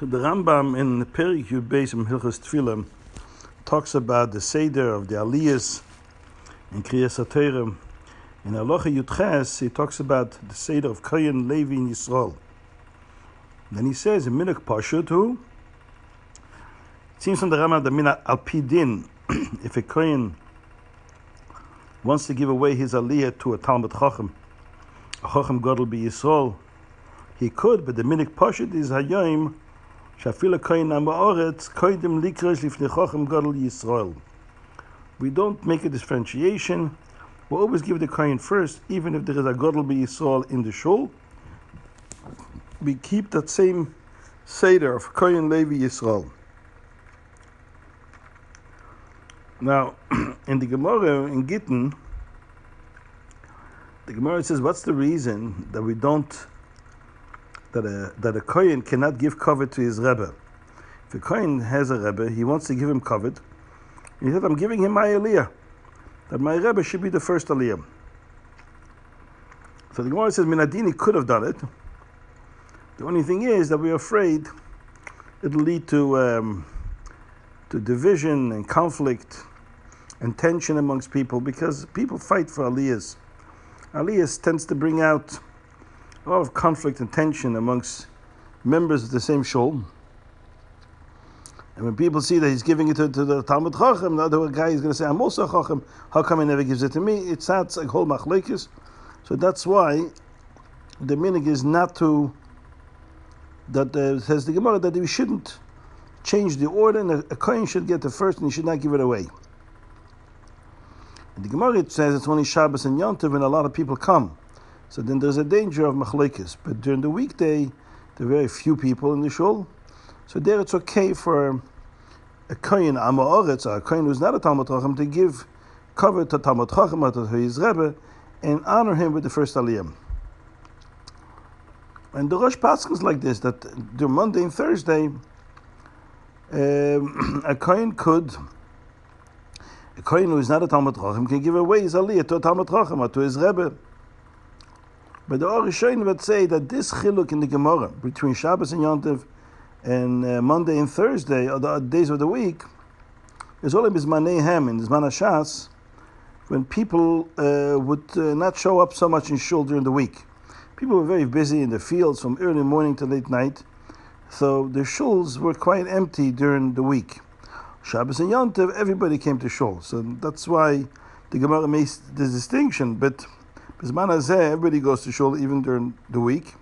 The Rambam in Perik Yud in Hilchas Tfilim talks about the Seder of the Aliyahs in Kriyas HaTorah. In Aloha Yudches, he talks about the Seder of Kohen Levi in Yisrael. Then he says in Minik Pashutu, it seems from the Rambam that Mina Alpidin, if a Kohen wants to give away his Aliyah to a Talmud Chacham, a Chacham Gadol be Yisrael, he could, but the Minik Pashut is Hayyim שאפילו כהן עם האורץ, קודם לקרש לפני חוכם גדול ישראל. We don't make a differentiation. We always give the kohen first, even if there is a gadol Yisrael in the shul. We keep that same seder of kohen Levi Yisrael. Now, in the Gemara in Gittin, the Gemara says, what's the reason that we don't That a that a kohen cannot give cover to his rebbe. If a kohen has a rebbe, he wants to give him cover. He said, "I'm giving him my aliyah. That my rebbe should be the first aliyah." So the Gemara says, "Minadini could have done it. The only thing is that we're afraid it'll lead to um, to division and conflict and tension amongst people because people fight for aliyahs. Aliyahs tends to bring out." A lot of conflict and tension amongst members of the same shul. And when people see that he's giving it to, to the Talmud Chacham, the other guy is going to say, I'm also Chacham, how come he never gives it to me? It's not like whole machlekes. So that's why the minig is not to, that uh, says the Gemara, that we shouldn't change the order, and a, a coin should get the first, and he should not give it away. And the Gemara says it's only Shabbos and Yontiv, and a lot of people come. So then there's a danger of machlekes. But during the weekday, there are very few people in the shul. So there it's okay for a kohen amaoretz, a kohen who's not a Talmud Chacham, to give cover to Talmud Chacham to his Rebbe and honor him with the first aliyah. And the Rosh is like this, that during Monday and Thursday, um, a kohen could, a kohen who is not a Talmud Chacham can give away his aliyah to a Talmud Chacham or to his Rebbe. But the Orishain would say that this chiluk in the Gemara between Shabbos and Yontiv and uh, Monday and Thursday, or the days of the week, is only bismanehem in Shas, when people uh, would uh, not show up so much in shul during the week. People were very busy in the fields from early morning to late night, so the shuls were quite empty during the week. Shabbos and Yontiv, everybody came to shul, so that's why the Gemara makes this distinction, but Everybody goes to shul even during the week.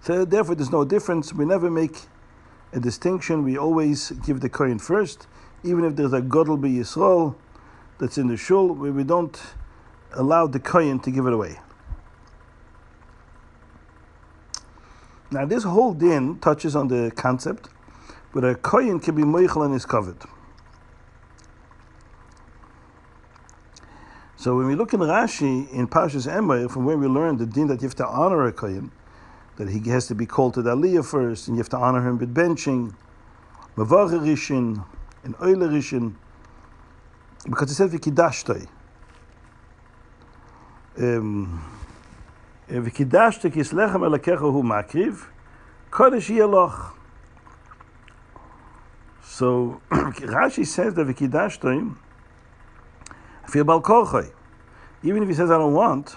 So therefore, there's no difference. We never make a distinction. We always give the kohen first, even if there's a gadol be Yisrael that's in the shul. We, we don't allow the kohen to give it away. Now, this whole din touches on the concept, but a kohen can be moichel and is covered. So when we look in Rashi in Pashas Emor, from where we learned the din that you have to honor a kohen, that he has to be called to the aliyah first, and you have to honor him with benching, mavarishin, and oilerishin, because it says vikidashtoi. Um, eh, vikidashtoi kislechem elakecha hu makriv, kodesh yeloch. So Rashi says that vikidashtoi even if he says I don't want,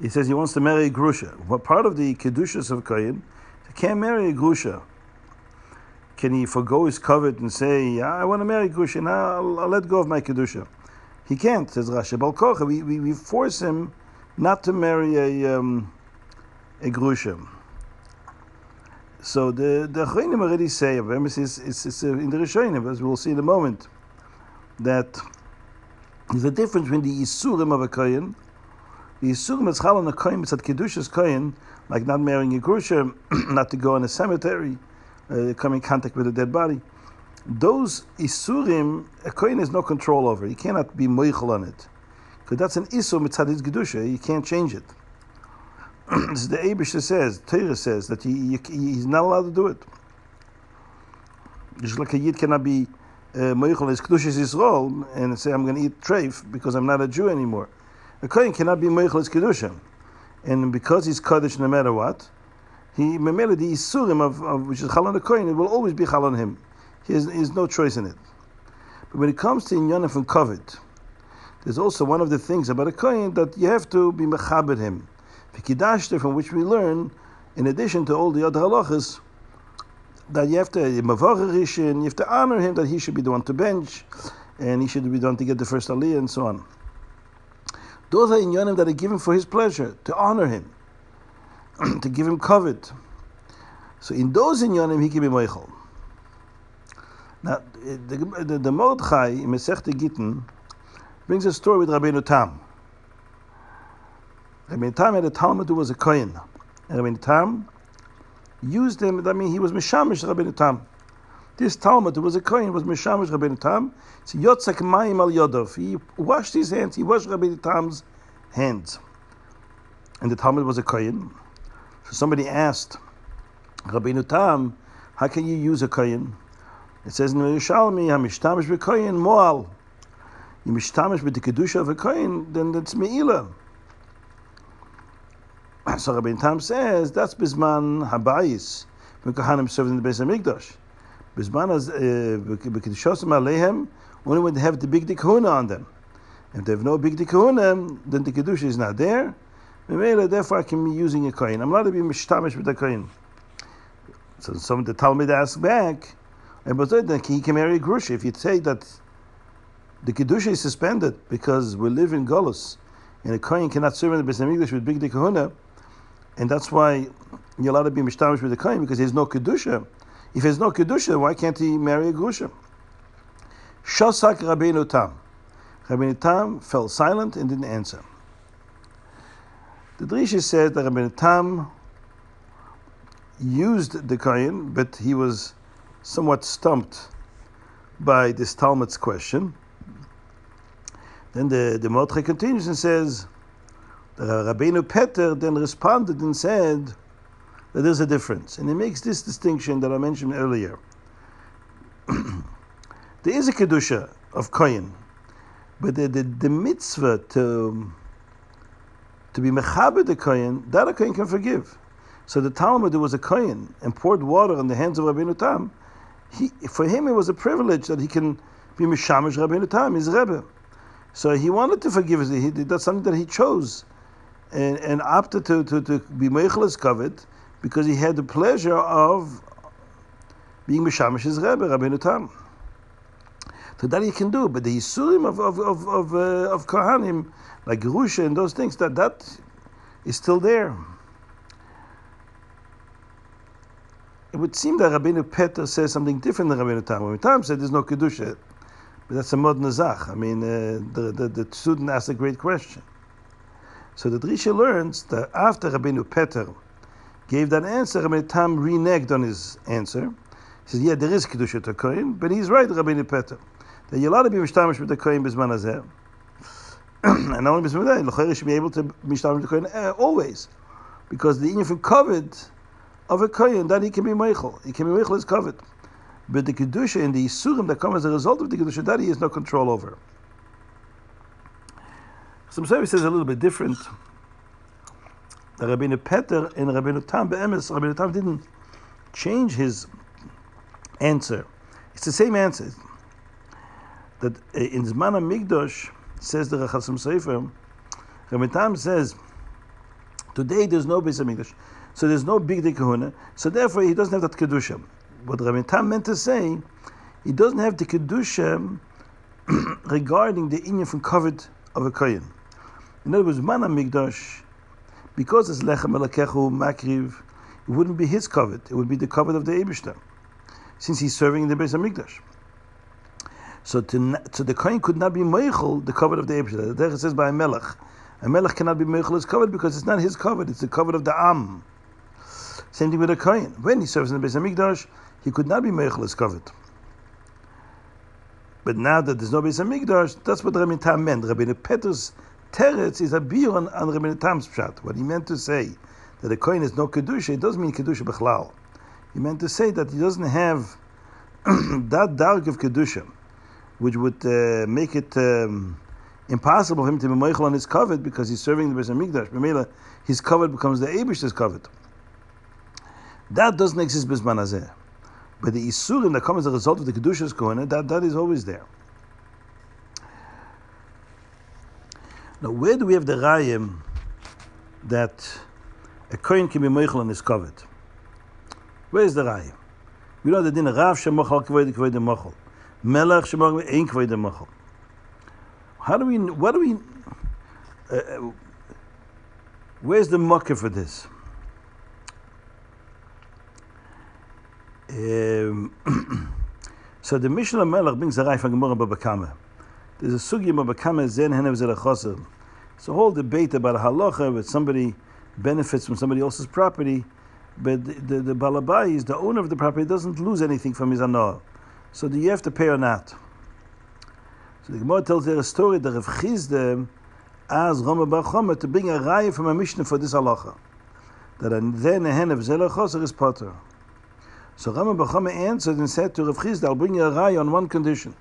he says he wants to marry a grusha. What part of the kedushas of kohen? He can't marry a grusha. Can he forego his covet and say, I want to marry grusha, and I'll, I'll, let go of my kedusha? He can't, says Rashi. Balkocha, we, we, we force him not to marry a, um, a grusha. So the the Chayim already say, it's, it's, it's in the Rishonim, as we'll see in a moment, that there's a difference between the Isurim of a Kohen. The Isurim is Chal on a Kohen, it's at Kedushas Kohen, like not marrying a Grusha, not to go in a cemetery, uh, come in contact with a dead body. Those Isurim, a Kohen has no control over. He cannot be Moichel on it. Because that's an Isur Mitzadis Kedusha, you can't change it. is the Abish says, Torah says, that he, he, he's not allowed to do it. Just like a Yid cannot be Uh, Moichel is Kedushas Yisrael and say, I'm going to eat treif because I'm not a Jew anymore. A Kohen cannot be Moichel is Kedusha. And because he's Kaddish no matter what, he memele the isurim of, of which is chal on the kohen, it will always be chal on him. He has, he has no choice in it. But when it comes to inyanim from kovet, there's also one of the things about a kohen that you have to be mechabed him. Vikidashter, from which we learn, in addition to all the other halachas, that you have to you have to honor him that he should be the one to bench, and he should be the one to get the first aliyah and so on. Those are inyanim that are given for his pleasure to honor him, to give him covet. So in those inyanim he can be moichel. Now the the, the Mordechai in Masechta Gittin brings a story with Rabbeinu Tam. Rabbeinu Tam had a Talmud who was a Kohen. And Rabbeinu Tam used him, I mean, he was Mishamish Rabbeinu Tam. This Talmud who was a Kohen was Mishamish Rabbeinu Tam. So Yotzak Mayim al Yodov. He washed his hands, he washed Rabbeinu Tam's hands. And the Talmud was a Kohen. So somebody asked, Rabbeinu Tam, how can you use a Kohen? It says in Yerushalmi, HaMishtamish b'Kohen Moal you mishtamish with the kedusha of a kohen, then that's meila. So Rabbi Tam says that's bisman habayis when kohanim served in the Beis Hamikdash. Bisman as uh, b'kedushasim alehem only when they have the bigdei kehuna on them. If they have no bigdei kehuna, then the kedusha is not there. Therefore, I can be using a kohen. I'm allowed to be mishtamish with a kohen. So some of the Talmud asks back, but then he can marry a grusha. If you say that the kedusha is suspended because we live in Golus, and a kohen cannot serve in the Beis Hamikdash with big kahuna, and that's why you're allowed to be mishtamish with the kohen because there's no kedusha. If there's no kedusha, why can't he marry a grusha? Shosak Rabbeinu Tam. Rabbeinu Tam fell silent and didn't answer. The Drisha said that Rabbeinu Tam used the kohen, but he was somewhat stumped by this Talmud's question. Then the, the Mordechai continues and says, Uh, Rabbeinu Peretz then responded and said that there's a difference. And he makes this distinction that I mentioned earlier. there is a Kedusha of Kohen, but the, the, the mitzvah to, to be Mechabed the Kohen, that a Kohen can forgive. So the Talmud, there was a Kohen and poured water on the hands of Rabbeinu Tam. He, for him, it was a privilege that he can be Mishamish Rabbeinu Tam, his Rebbe. So he wanted to forgive. He, that's something that he chose and, and opted to, to, to be Meichelis covered because he had the pleasure of being Mishamish's Rebbe, Rabbeinu Tam. So that he can do, but the Yisurim of, of, of, of, uh, of Kohanim, like Gerusha and those things, that, that is still there. It would seem that Rabbeinu Peretz says something different than Rabbeinu Tam. Rabbeinu Tam said there's no Kedusha. But that's a modern zach. I mean, uh, the, the, the student asked a great question. So the Drisha learns that after Rabbeinu Peretz gave that answer, Rabbeinu Tam reneged on his answer. He says, yeah, there is Kedusha to Kohen, but he's right, Rabbeinu Peretz. That you're allowed to be mishtamish with the Kohen bisman hazeh. and not only bisman hazeh, you should be able to mishtamish with the Kohen uh, always. Because the Inyan covered of a Kohen, that he can be Meichel. He can be Meichel is covered. But the Kedusha and the Yisurim that come as a result of the Kedusha, that he has no control over. Some service says a little bit different. The Rabbeinu Peretz and Rabbeinu Tam Be'emes, Rabbeinu Tam didn't change his answer. It's the same answer. That uh, in Zman Migdosh, says the Rachasam Sefer, Rabbeinu Tam says, today there's no Beis Hamikdash, so there's no big Kahuna, so therefore he doesn't have that Kedusha what Rabbi Tam meant to say, he doesn't have the kedusha regarding the inyan from covered of a kohen. In other words, mana migdash, because it's lechem elakechu makriv, it wouldn't be his covered; it would be the covered of the Eibushter, since he's serving in the Beis Hamikdash. So, to, so the kohen could not be meichel the covered of the Eibushter. The says by melech, a melech cannot be meichel his covered because it's not his covered; it's the covered of the am. Same thing with a kohen. When he serves in the Beis Hamikdash, he could not be Meichelis covered. But now that there's no Beis Hamikdash, that's what Rabbi Tam meant. Rabbi Peretz's teretz is a beer on, on Rabbi pshat. What he meant to say that a coin is no kedusha, it doesn't mean kedusha bechlal. He meant to say that he doesn't have that dark of kedusha, which would uh, make it um, impossible for him to be meichel on his covered because he's serving the Beis Hamikdash. His covered becomes the Abish's covered. That doesn't exist bisman. But the isurim that come as a result of the kedushas kohana, that that is always there. Now, where do we have the rayim that a coin can be meichel and is covered? Where is the rayim? We know the din rav shemochal kvoid kvoid mochel, melech shemochal ein kvoid mochel. How do we? What do we? Uh, uh where's the mocker for this? Um, so the Mishnah Melech brings a raya from Gemara Babakama. There's a sugi Babakama zen henev zelachosim. It's a whole debate about a halacha, but somebody benefits from somebody else's property, but the, the, the balabai is the owner of the property doesn't lose anything from his anah. So do you have to pay or not? So the Gemara tells there a story that Rav Chizde asked Rama Bar to bring a raya from a Mishnah for this halacha. That then a hen of zelachos is potter. So Rama Bar answered and said to Rav I'll bring you a raya on one condition,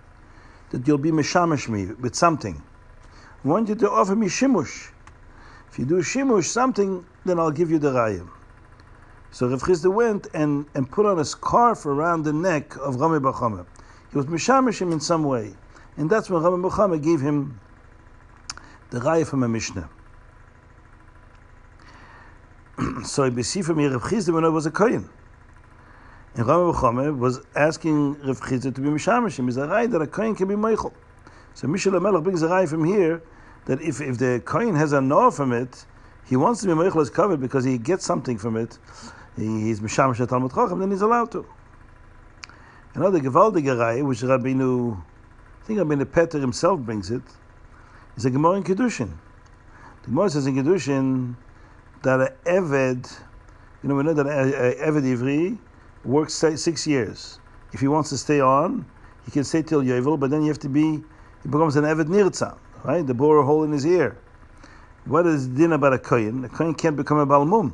that you'll be meshamish me with something. I want you to offer me shimush. If you do shimush something, then I'll give you the raya. So Rav Chizda went and, and put on a scarf around the neck of Rami Bachama. He was mishamish him in some way. And that's when Rami Bachama gave him the raya from a Mishnah. so I see from here Rav Chizda when I was a Kohen. And Rami Bachama was asking Rav Chizda to be mishamish him. Is a raya that a Kohen can be Meichel. So Mishal Melech brings a raya from here that if, if the coin has a no from it, he wants to be Meichel as covered because he gets something from it. He, he's Mishamish Talmud Chacham, then he's allowed to. Another Gewaldige Reihe, which Rabbeinu, I think Rabbeinu Peretz himself brings it, is a Gemara in Kedushin. The Gemara says in Kedushin that an Eved, you know, we know that an Eved Ivri works six years. If he wants to stay on, he can stay till Yovel, but then you have to be, he becomes an Eved Nirtzah right? The bore a hole in his ear. What is din about a kohen? A kohen can't become a balmum.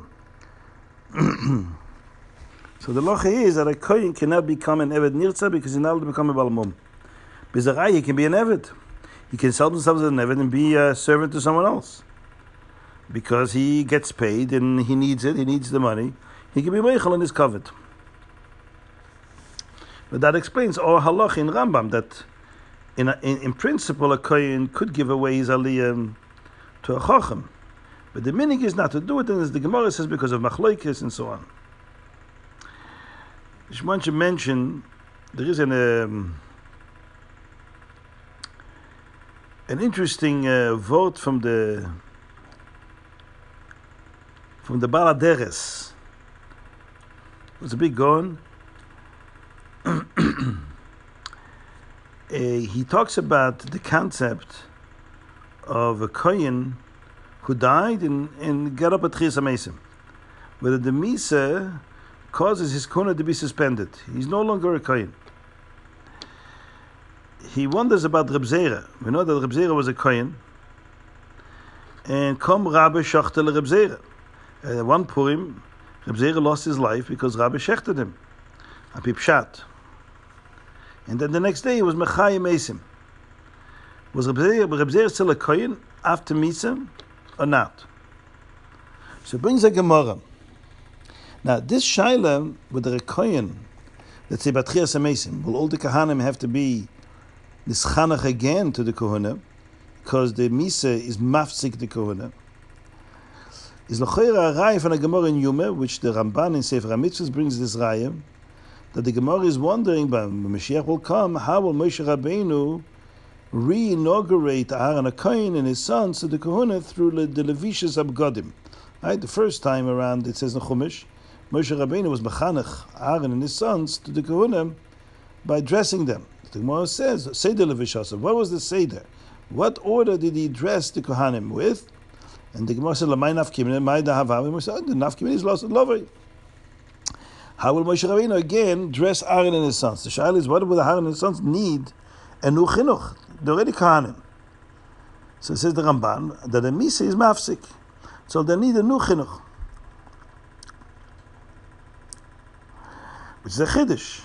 so the locha is that a kohen cannot become an eved nirtza because he's not able to become a balmum. Bizarai, he can be an eved. He can sell himself as an eved and be a servant to someone else. Because he gets paid and he needs it, he needs the money. He can be meichel and is covered. But that explains all halach in Rambam that in, in, in, principle, a kohen could give away his aliyah to a chacham, but the minig is not to do it, and as the Gemara says, because of machlokes and so on. I want to mention there is an um, an interesting uh, vote from the from the Baladeres. It was a big gun. uh, he talks about the concept of a kohen who died and, and got up at Chis Mesim. Whether the Misa causes his Kohen to be suspended. He's no longer a kohen. He wonders about Reb Zera. We know that Reb Zera was a kohen. And come Rabbi Shachtel Reb Zera. At one Purim, Reb Zera lost his life because Rabbi shechted him. A pipshat. And then the next day he was Mechayim Esim. Was Reb Zeir still a Kohen after Misa or not? So it brings a Gemara. Now, this Shaila with the Kohen, let's say Batchias Mesim, will all the Kahanim have to be Nischanach again to the Kohuna because the Misa is mafsik the Kohuna? Is Lachoira a Raya from a Gemara in Yume, which the Ramban in Sefer HaMitzvahs brings this Raya, that the Gemara is wondering, but Mashiach will come, how will Moshe Rabbeinu re-inaugurate Aaron HaKoyin and his sons to the Kahuna through the, Levishas Abgadim? Right, the first time around, it says in Chumash, Moshe Rabbeinu was Mechanech Aaron and his sons to the Kahuna by dressing them. The Gemara says, Seder Levishasa. What was the Seder? What order did he dress the Kohanim with? And the Gemara said, "Lamay nafkimin, may dahavavim." We said, "The nafkimin is lost lovely." How will Moshe Rabbeinu again dress Aaron and his sons? The shaila is, what will Aaron and his sons need a new chinuch? They're already kahanim. So says the Ramban that the misa is mafsik, so they need a new chinuch, which is a chiddush.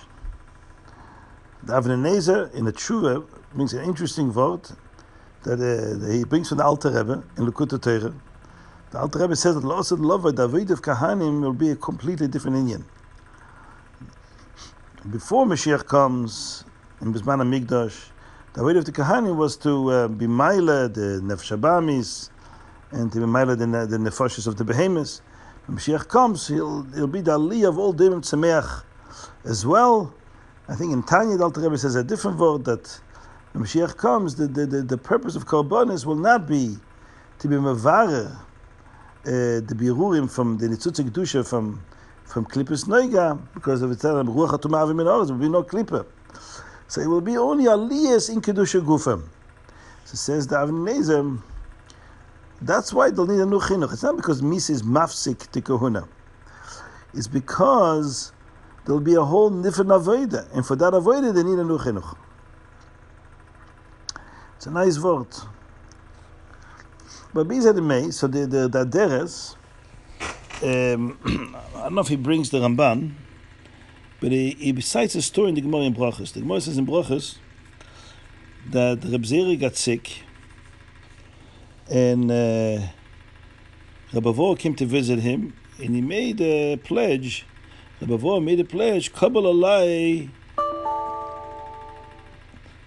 The Avnei Nezer in the Tshuva brings an interesting vote that, uh, that he brings from the Alter Rebbe in Likutei Torah. The Alter Rebbe says that Lo Asad Lova David of Kahanim will be a completely different Indian. Before Mashiach comes in Bisman Migdash, the way of the Kahanim was to uh, be Maila, the Nefshabamis, and to be Maila, the, the Nefashis of the Behemoths. When Mashiach comes, he'll, he'll be the Ali of all Demon Tzemeach as well. I think in Tanya, the Alter Rebbe says a different word that when Mashiach comes, the, the, the, the purpose of Karbonis will not be to be Mavarer, uh, the Birurim from the Nitzutz Kedusha from from Klippus Noiga, because of the time Ruach HaTumah Avim there will be no Klippa. So it will be only Aliyas in Kedusha Gufim. So says the Avnei that's why they'll need a new chinuch. It's not because Mis is mafsik to kahuna. It's because there'll be a whole different avoida, and for that avoida they need a new chinuch. It's a nice word. But Bizad May, so the the, the deres, um, I don't know if he brings the Ramban, but he, he cites a story in the Gemara in Brachas. The Gemara says in Brachas that Reb Zeri got sick, and uh, Rabbi came to visit him, and he made a pledge. Rabbi made a pledge, Kabbalah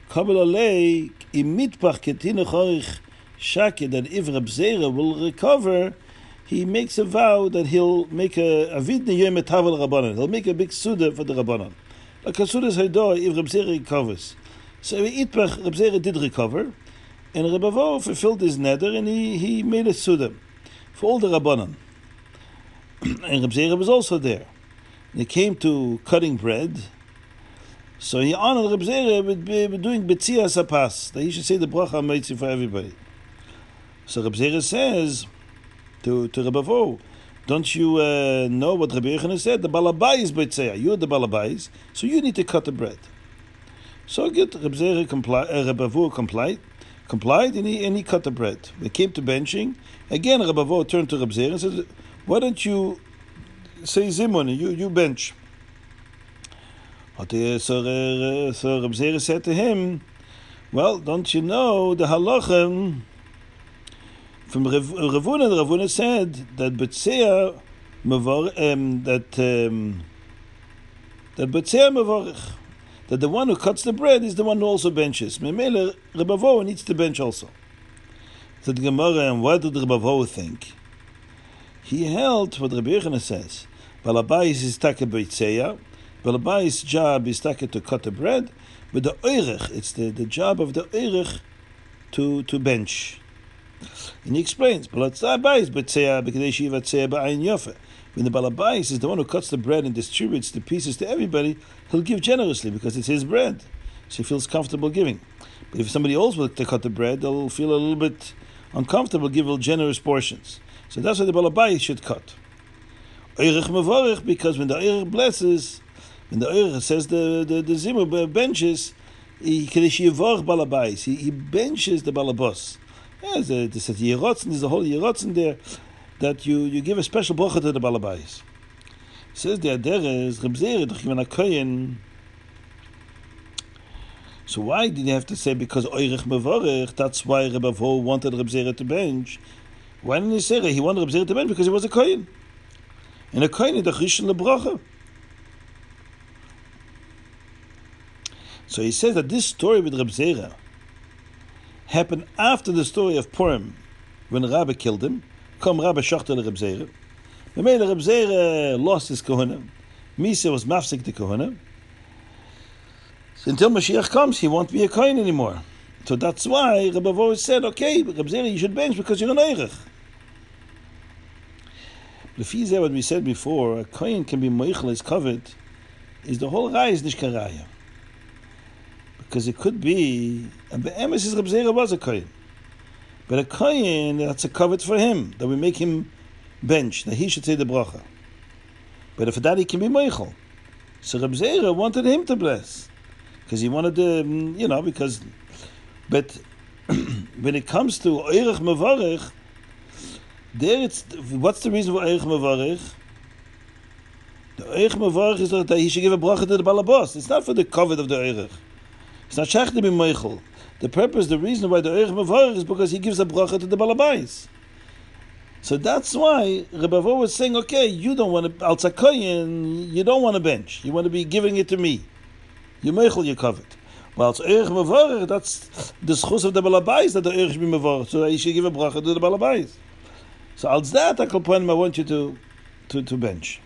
Kabbalah Alai, im Mitpach ketine chorich shake, that if Reb Zera will recover, he makes a vow that he'll make a avid neyem etavel rabbanon. He'll make a big suda for the rabbanon. Like a suda haydo if Reb Zera recovers. So Itpach Reb Zera did recover, and Reb Avo fulfilled his neder, and he, he made a suda for all the rabbanon. and Reb Zera was also there. They came to cutting bread. So he honored Reb Zera with doing betzia sapas, that he should say the bracha mitzvah for everybody. So Reb Zera says, to to. Don't you uh, know what Rabbi Yochanan said? The balabai is beitzeya. You're the balabais, so you need to cut the bread. So good. Rabbi Zera compli- uh, complied, complied, and he and he cut the bread. They came to benching. Again, Rebavo turned to Rabbi and said, "Why don't you say zimun? You you bench." So, uh, so said to him, "Well, don't you know the halachim?" From Ravuna, the Ravuna said that Betzea um, that um, that Betzea Mavarich, that the one who cuts the bread is the one who also benches. Memele Rebavo needs to bench also. So the Gemara, and what did Rebavo think? He held what Rabbi Yochanan says. Balabais is taka Betzea. Balabais' job is taka to cut the bread, but the Eirich, it's the, the job of the Eirich to, to bench. And he explains, when the balabais is the one who cuts the bread and distributes the pieces to everybody, he'll give generously because it's his bread. So he feels comfortable giving. But if somebody else will to cut the bread, they'll feel a little bit uncomfortable, give generous portions. So that's why the balabais should cut. Because when the Eirich blesses, when the Eirich says the, the, the Zimmer benches, he, he, he benches the balabos. Yeah, there's a Yerotzen, there's a whole Yerotzen there that you, you give a special bracha to the Balabais. Says the Aderes, Reb Zera, D'chivan HaKoyen, so why did you have to say because Oirich Mevorech, that's why Reb Avo wanted Reb Zera to bench? Why didn't he say he wanted Reb Zera to bench? Because he was a Kohen. And a Kohen is the Rishon LeBracha. So he says that this story with Reb Zera, happened after the story of Purim, when Rabbi killed him. Come Rabbi Shachter Reb Zera. The Reb Zera lost his kohuna. Misa was mafsik the kohuna. Until Mashiach comes, he won't be a kohen anymore. So that's why Rabbi always said, okay, Reb Zera, you should bench because you're an Eirich. The Fizeh, what we said before, a kohen can be moichel, is covered, is the whole raya is nishkaraya because it could be and the emes is Reb was a kohen, but a kohen that's a covet for him that we make him bench that he should say the bracha. But if that he can be meichel, so Reb Zera wanted him to bless because he wanted to, mm, you know, because. But when it comes to Eirich Mevarich, there it's what's the reason for Eirich Mevarich? The Eirich Mevarich is that he should give a bracha to the balabos. It's not for the covet of the Eirich. It's not shach to be meichel. The purpose, the reason why the Eich Mevarich is because he gives a bracha to the Balabais. So that's why Rebavo was saying, okay, you don't want to, al tzakoyin, you don't want to bench. You want to be giving it to me. You meichel, you covet. Well, it's Erich Mevorach, that's the schus of the Balabais that the be Mevorach. So you should give a bracha to the Balabais. So als that, I I want you to, to, to bench.